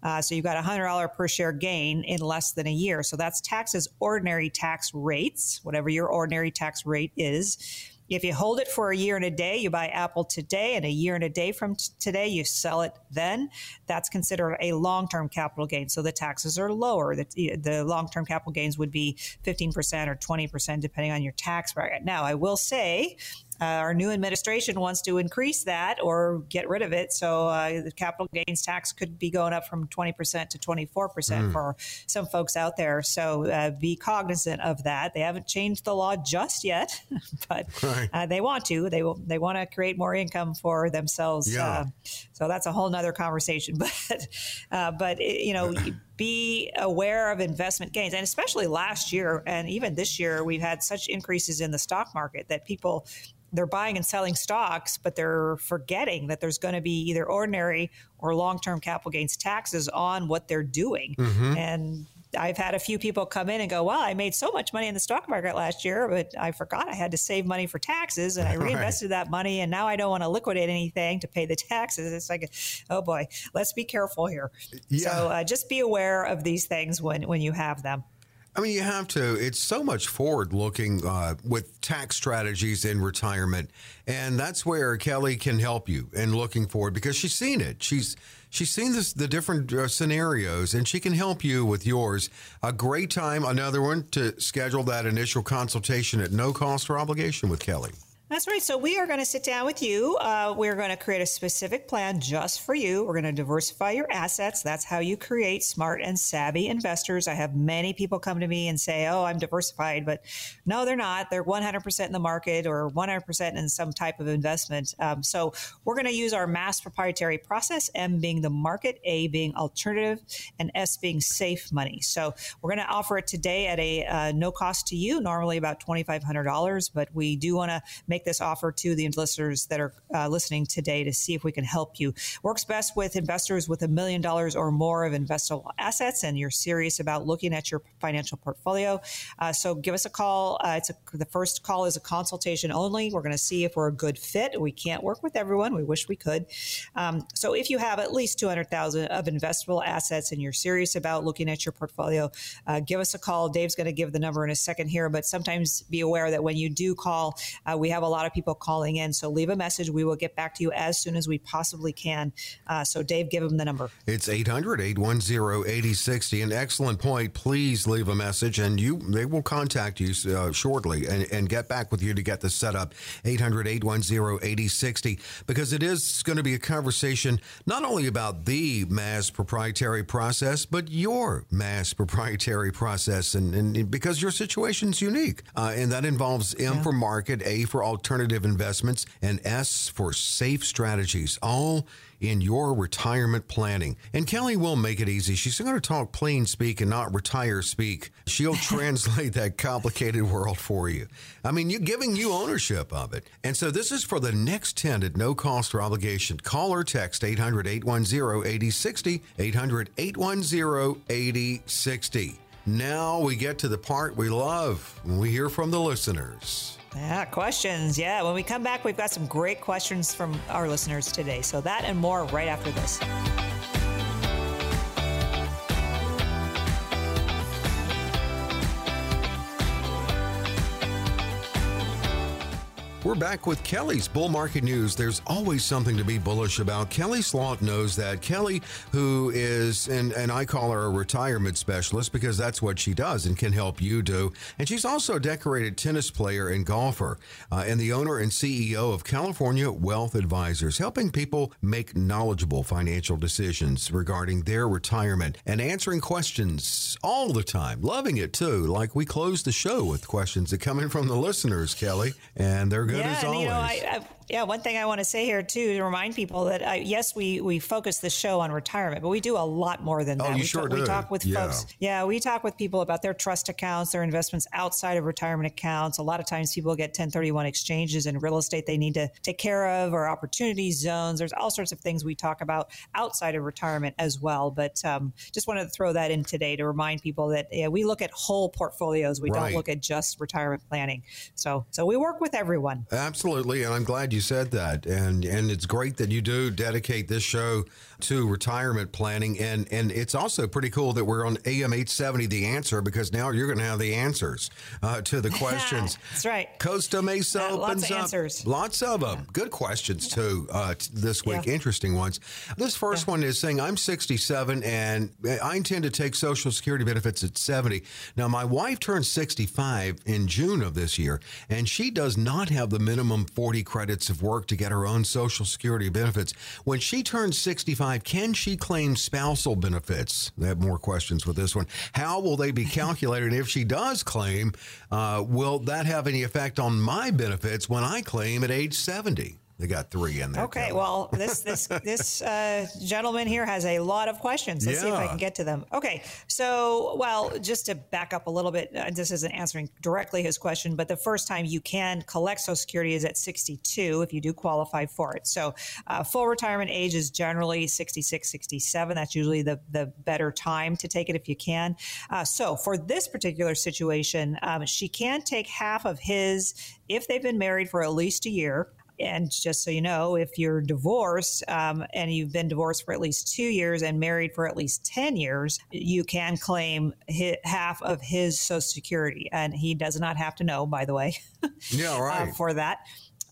Uh, so you've got a $100 per share gain in less than a year. So that's taxes, ordinary tax rates, whatever your ordinary tax rate is. If you hold it for a year and a day, you buy Apple today, and a year and a day from t- today, you sell it then. That's considered a long term capital gain. So the taxes are lower. The, the long term capital gains would be 15% or 20%, depending on your tax bracket. Now, I will say, uh, our new administration wants to increase that or get rid of it. So uh, the capital gains tax could be going up from 20% to 24% mm. for some folks out there. So uh, be cognizant of that. They haven't changed the law just yet, but right. Uh, they want to. They will. They want to create more income for themselves. Yeah. Uh, so that's a whole nother conversation. But uh, but you know be aware of investment gains. And especially last year and even this year, we've had such increases in the stock market that people they're buying and selling stocks, but they're forgetting that there's going to be either ordinary or long-term capital gains taxes on what they're doing. Mm-hmm. And I've had a few people come in and go, "Well, I made so much money in the stock market last year, but I forgot I had to save money for taxes, and I reinvested right. that money, and now I don't want to liquidate anything to pay the taxes." It's like, oh boy, let's be careful here. Yeah. So uh, just be aware of these things when when you have them. I mean, you have to. It's so much forward looking uh, with tax strategies in retirement, and that's where Kelly can help you in looking forward because she's seen it. She's she's seen this the different uh, scenarios, and she can help you with yours. A great time, another one to schedule that initial consultation at no cost or obligation with Kelly. That's right. So we are going to sit down with you. Uh, we're going to create a specific plan just for you. We're going to diversify your assets. That's how you create smart and savvy investors. I have many people come to me and say, "Oh, I'm diversified," but no, they're not. They're 100% in the market or 100% in some type of investment. Um, so we're going to use our mass proprietary process: M being the market, A being alternative, and S being safe money. So we're going to offer it today at a uh, no cost to you. Normally about $2,500, but we do want to make make this offer to the listeners that are uh, listening today to see if we can help you. Works best with investors with a million dollars or more of investable assets, and you're serious about looking at your financial portfolio. Uh, so give us a call. Uh, it's a, the first call is a consultation only. We're going to see if we're a good fit. We can't work with everyone. We wish we could. Um, so if you have at least 200,000 of investable assets and you're serious about looking at your portfolio, uh, give us a call. Dave's going to give the number in a second here, but sometimes be aware that when you do call, uh, we have a lot of people calling in. So leave a message. We will get back to you as soon as we possibly can. Uh, so, Dave, give them the number. It's 800 810 8060. An excellent point. Please leave a message and you they will contact you uh, shortly and, and get back with you to get this set up. 800 810 8060. Because it is going to be a conversation not only about the mass proprietary process, but your mass proprietary process. And, and because your situation's unique. Uh, and that involves M yeah. for market, A for alternative alternative investments, and S for safe strategies, all in your retirement planning. And Kelly will make it easy. She's going to talk plain speak and not retire speak. She'll translate that complicated world for you. I mean, you're giving you ownership of it. And so this is for the next 10 at no cost or obligation. Call or text 800 810 8060, 800 810 8060. Now we get to the part we love when we hear from the listeners. Yeah, questions. Yeah, when we come back, we've got some great questions from our listeners today. So, that and more right after this. We're back with Kelly's Bull Market News. There's always something to be bullish about. Kelly Slaught knows that. Kelly, who is, and, and I call her a retirement specialist because that's what she does and can help you do. And she's also a decorated tennis player and golfer, uh, and the owner and CEO of California Wealth Advisors, helping people make knowledgeable financial decisions regarding their retirement and answering questions all the time. Loving it too. Like we close the show with questions that come in from the listeners, Kelly, and they're good yeah, as always. You know, I, Yeah, one thing I want to say here too to remind people that uh, yes, we we focus the show on retirement, but we do a lot more than that. oh, that. you we, sure talk, do. we talk with yeah. folks. Yeah, we talk with people about their trust accounts, their investments outside of retirement accounts. A lot of times people get 1031 exchanges in real estate they need to take care of or opportunity zones. There's all sorts of things we talk about outside of retirement as well. But um, just wanted to throw that in today to remind people that yeah, we look at whole portfolios. We Right. don't look at just retirement planning. So so we work with everyone. Absolutely, and I'm glad you said that. And and it's great that you do dedicate this show to retirement planning. And and it's also pretty cool that we're on AM 870 The Answer because now you're going to have the answers uh, to the questions. That's right. Costa Mesa Uh, lots opens of up answers. lots of them. Good questions too uh, this week. Yeah. Interesting ones. This first one is saying I'm 67 and I intend to take Social Security benefits at 70. Now my wife turned 65 in June of this year, and she does not have the minimum 40 credits of work to get her own Social Security benefits. When she turns 65, can she claim spousal benefits? I have more questions with this one. How will they be calculated? And if she does claim, uh, will that have any effect on my benefits when I claim at age 70? They got three in there. Okay, Kelly. well, this this this uh, gentleman here has a lot of questions. Let's see if I can get to them. Okay, so well, just to back up a little bit, uh, this isn't answering directly his question, but the first time you can collect Social Security is at 62 if you do qualify for it. So uh, full retirement age is generally 66, 67. That's usually the the better time to take it if you can. Uh, so for this particular situation, um, she can take half of his if they've been married for at least a year. And just so you know, if you're divorced um, and you've been divorced for at least two years and married for at least 10 years, you can claim hi half of his Social Security. And he does not have to know, by the way, yeah, uh, right. for that.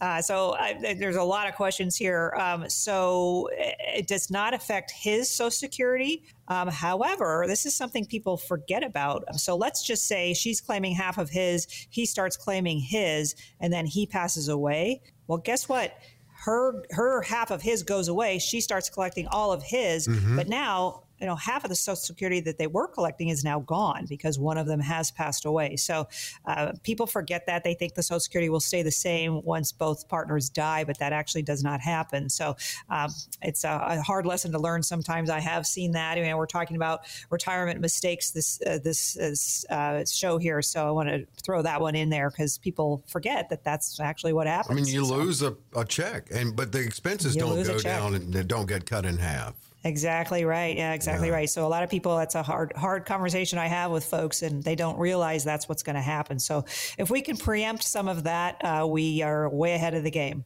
Uh, so I, there's a lot of questions here. Um, so it does not affect his Social Security. Um, however, this is something people forget about. So let's just say she's claiming half of his, he starts claiming his, and then he passes away. Well, guess what? Her her half of his goes away. She starts collecting all of his, mm-hmm. but now you know half of the social security that they were collecting is now gone because one of them has passed away. So uh, people forget that. They think the social security will stay the same once both partners die but that actually does not happen. So um, it's a, a hard lesson to learn sometimes. I have seen that. I mean, we're talking about retirement mistakes this uh, this uh, show here. So i want to throw that one in there because people forget that that's actually what happens I mean, you So- lose a, a check, and but the expenses don't go down and don't get cut in half. Exactly right. Yeah, exactly Yeah. right. So a lot of people, that's a hard, hard conversation I have with folks, and they don't realize that's what's going to happen. So if we can preempt some of that, uh, we are way ahead of the game.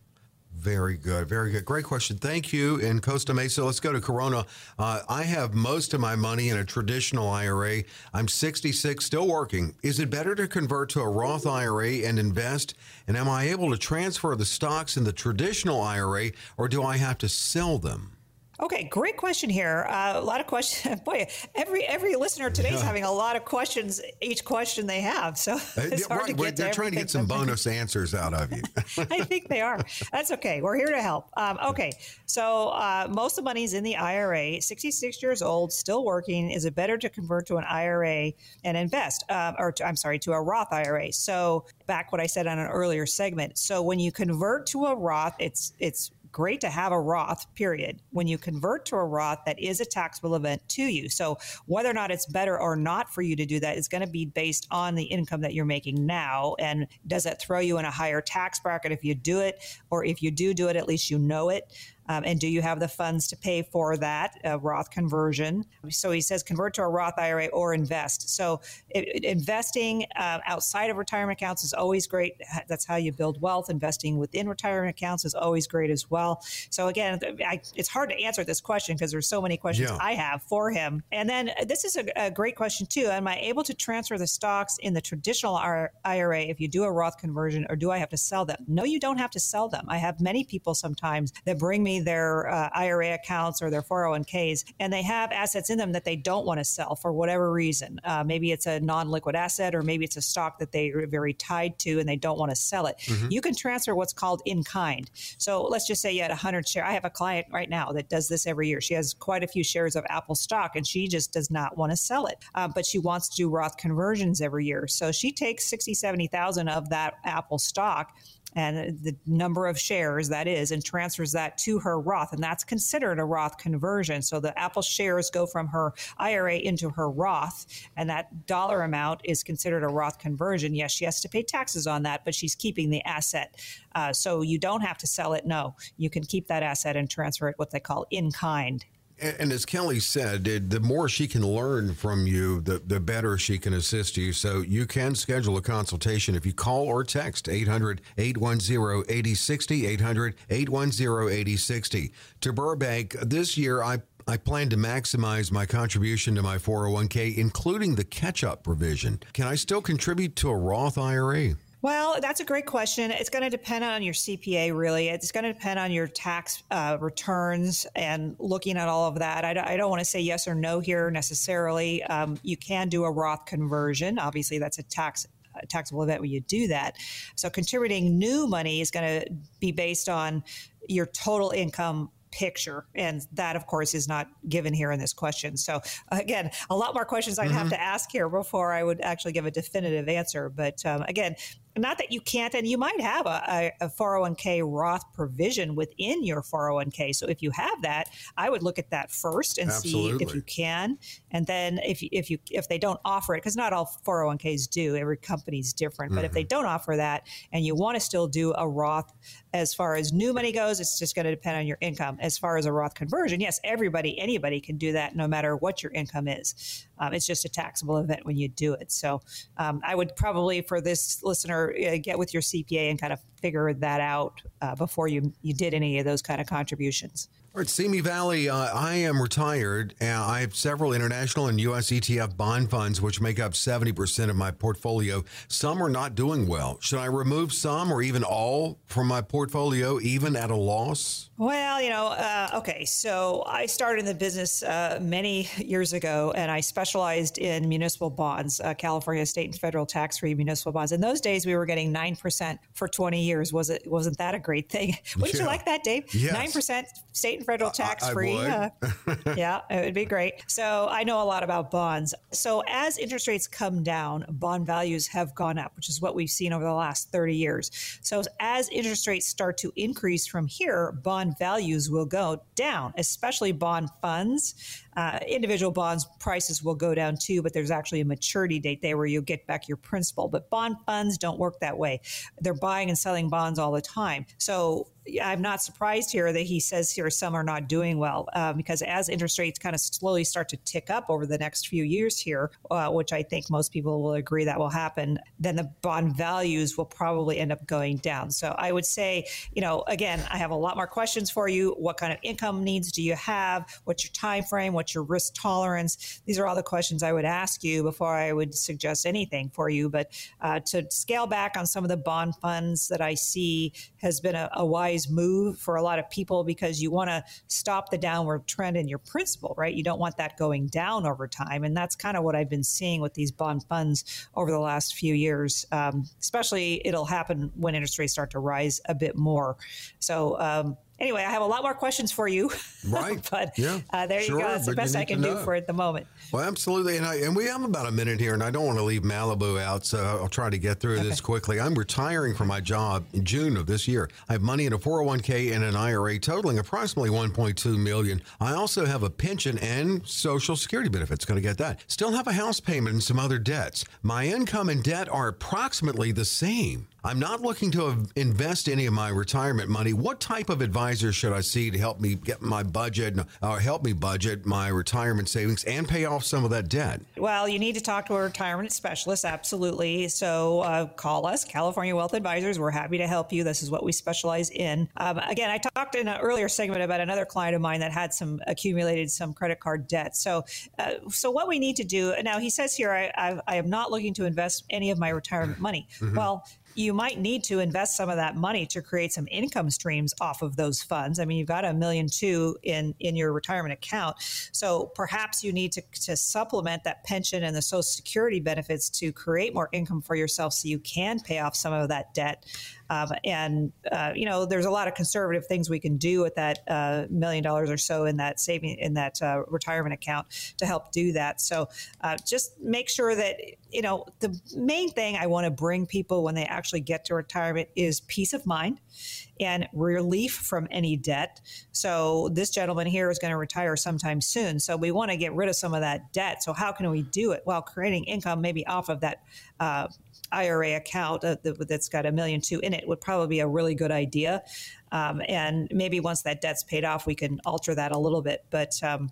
Very good, very good. Great question. Thank you. In Costa Mesa, let's go to Corona. Uh, I have most of my money in a traditional IRA. I'm 66, still working. Is it better to convert to a Roth IRA and invest? And am I able to transfer the stocks in the traditional IRA, or do I have to sell them? Okay, great question here. Uh, a lot of questions. Boy, every every listener today is Yeah. having a lot of questions. Each question they have, so it's Uh, hard right, to get to they're trying to get some bonus answers out of you. I think they are. That's okay. We're here to help. Um, okay. So uh, most of the money's in the IRA. 66 years old, still working. Is it better to convert to an IRA and invest? Um, or to, I'm sorry, to a Roth IRA. So back what I said on an earlier segment. So when you convert to a Roth, it's it's great to have a Roth, period. When you convert to a Roth, that is a taxable event to you. So whether or not it's better or not for you to do that is going to be based on the income that you're making now. And does it throw you in a higher tax bracket if you do it? Or if you do do it, at least you know it. Um, and do you have the funds to pay for that uh, Roth conversion? So he says convert to a Roth IRA or invest. So it, it- investing uh, outside of retirement accounts is always great. That's how you build wealth. Investing within retirement accounts is always great as well. So again, I, it's hard to answer this question because there's so many questions Yeah. I have for him. And then uh, this is a, a great question too. Am I able to transfer the stocks in the traditional R- IRA if you do a Roth conversion, or do I have to sell them? No, you don't have to sell them. I have many people sometimes that bring me their uh, IRA accounts or their 401ks, and they have assets in them that they don't want to sell for whatever reason. Uh, maybe it's a non-liquid asset, or maybe it's a stock that they are very tied to and they don't want to sell it. You can transfer what's called in kind. So let's just say you had 100 share. I have a client right now that does this every year. She has quite a few shares of Apple stock, and she just does not want to sell it, uh, but she wants to do Roth conversions every year. So she takes 60, 70,000 of that Apple stock and the number of shares that is, and transfers that to her Roth. And that's considered a Roth conversion. So the Apple shares go from her IRA into her Roth, and that dollar amount is considered a Roth conversion. Yes, she has to pay taxes on that, but she's keeping the asset. Uh, so you don't have to sell it. No, you can keep that asset and transfer it what they call in kind and as Kelly said, the more she can learn from you, the, the better she can assist you. So you can schedule a consultation if you call or text 800 810 8060, 800 810 8060. To Burbank, this year I I plan to maximize my contribution to my 401k, including the catch up provision. Can I still contribute to a Roth IRA? Well, that's a great question. It's going to depend on your CPA, really. It's going to depend on your tax uh, returns and looking at all of that. I, don't, don't want to say yes or no here necessarily. Um, you can do a Roth conversion. Obviously, that's a tax a taxable event when you do that. So contributing new money is going to be based on your total income picture. And that, of course, is not given here in this question. So, again, a lot more questions I'd mm-hmm. have to ask here before I would actually give a definitive answer. But um, again, not that you can't, and you might have a, a, 401k Roth provision within your 401k. So if you have that, I would look at that first and Absolutely. see if you can, and then if if you if they don't offer it, because not all 401ks do, every company's different. Mm-hmm. But if they mm-hmm. don't offer that, and you want to still do a Roth, as far as new money goes, it's just going to depend on your income. As far as a Roth conversion, yes, everybody, anybody can do that, no matter what your income is. Um, it's just a taxable event when you do it. So um, I would probably, for this listener, uh, get with your CPA and kind of figure that out uh, before you you did any of those kind of contributions. All right, Simi Valley, uh, I am retired. and I have several international and U.S. ETF bond funds, which make up 70% of my portfolio. Some are not doing well. Should I remove some or even all from my portfolio, even at a loss? Well, you know, uh, okay. So I started in the business uh, many years ago, and I specialized in municipal bonds, uh, California state and federal tax-free municipal bonds. In those days, we were getting nine percent for twenty years. Was it? Wasn't that a great thing? Wouldn't yeah. you like that, Dave? 9% state federal tax-free. Uh, yeah, it would be great. So I know a lot about bonds. So as interest rates come down, bond values have gone up, which is what we've seen over the last thirty years. So as interest rates start to increase from here, bond values will go down, especially bond funds. Uh, individual bonds prices will go down too, but there's actually a maturity date there where you get back your principal. But bond funds don't work that way. They're buying and selling bonds all the time. So I'm not surprised here that he says here some are not doing well uh, because as interest rates kind of slowly start to tick up over the next few years here, uh, which I think most people will agree that will happen, then the bond values will probably end up going down. So I would say, you know, again, I have a lot more questions for you. What kind of income needs do you have? What's your time frame? What's your risk tolerance? These are all the questions I would ask you before I would suggest anything for you. But uh, to scale back on some of the bond funds that I see has been a, a wise move for a lot of people because you want to stop the downward trend in your principal, right? You don't want that going down over time. And that's kind of what I've been seeing with these bond funds over the last few years. Um, especially, it'll happen when interest rates start to rise a bit more. So, um, anyway, I have a lot more questions for you. Right. but yeah, uh, there sure, you go. That's the best I can do for at the moment. Well, absolutely. And, I, and we have about a minute here, and I don't want to leave Malibu out, so I'll try to get through okay. this quickly. I'm retiring from my job in June of this year. I have money in a 401k and an IRA totaling approximately 1.2 million. I also have a pension and Social Security benefits. Going to get that. Still have a house payment and some other debts. My income and debt are approximately the same. I'm not looking to invest any of my retirement money. What type of advisor should I see to help me get my budget or help me budget my retirement savings and pay off some of that debt? Well, you need to talk to a retirement specialist, absolutely. So uh, call us, California Wealth Advisors. We're happy to help you. This is what we specialize in. Um, again, I talked in an earlier segment about another client of mine that had some accumulated some credit card debt. So, uh, so what we need to do now, he says here, I, I, I, am not looking to invest any of my retirement money. Mm-hmm. Well, you might need to invest some of that money to create some income streams off of those funds. I mean, you've got a million two in in your retirement account, so perhaps you need to to supplement that pension and the Social Security benefits to create more income for yourself, so you can pay off some of that debt. Um, and, uh, you know, there's a lot of conservative things we can do with that uh, million dollars or so in that saving, in that uh, retirement account to help do that. So uh, just make sure that, you know, the main thing I want to bring people when they actually get to retirement is peace of mind and relief from any debt. So this gentleman here is going to retire sometime soon. So we want to get rid of some of that debt. So how can we do it? Well, creating income maybe off of that uh, IRA account uh, that's got a million two in it would probably be a really good idea. Um, and maybe once that debt's paid off, we can alter that a little bit. But um,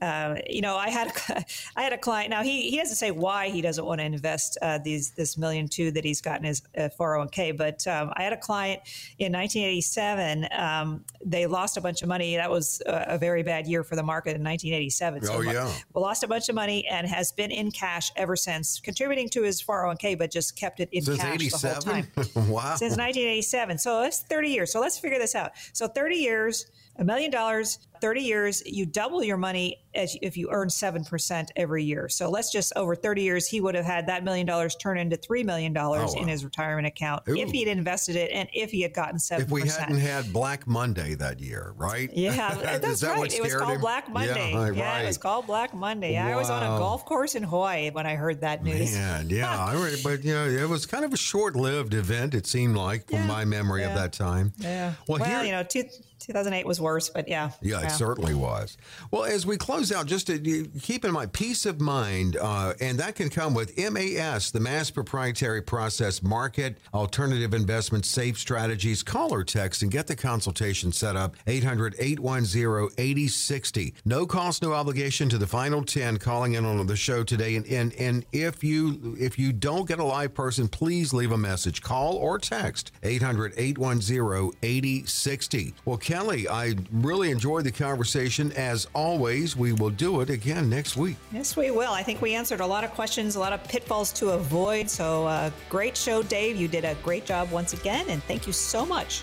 uh, you know, I had a, I had a client. Now he, he doesn't say why he doesn't want to invest uh, these this million two that he's got in his uh, 401k. But um, I had a client in 1987. Um, they lost a bunch of money. That was a, a, very bad year for the market in 1987. So oh yeah, lost a bunch of money and has been in cash ever since, contributing to his 401k, but just kept it in since cash 87? the whole time. wow, since 1987. So it's 30 years. So let's figure this out. So 30 years a million dollars, 30 years, you double your money as if you earn 7% every year. So let's just over 30 years, he would have had that million dollars turn into $3 million oh, wow. in his retirement account Ooh. if he had invested it and if he had gotten 7%. If we hadn't had Black Monday that year, right? Yeah, that's that right. It was called him? Black Monday. Yeah, yeah it was called Black Monday. Wow. I was on a golf course in Hawaii when I heard that news. Man, yeah. but, you know, it was kind of a short lived event, it seemed like, from yeah, my memory yeah. of that time. Yeah. Well, well here, you know, two, 2008 was worse, but yeah. Yeah, it certainly was. Well, as we close out, just to keep in mind peace of mind, uh, and that can come with MAS, the Mass Proprietary Process Market, Alternative Investment Safe Strategies. Call or text and get the consultation set up 800 810 8060. No cost, no obligation to the final 10 calling in on the show today. And, and, and if you if you don't get a live person, please leave a message. Call or text 800 810 8060. Well, Kelly, I really enjoyed the conversation. As always, we will do it again next week. Yes, we will. I think we answered a lot of questions, a lot of pitfalls to avoid. So, uh, great show, Dave. You did a great job once again, and thank you so much.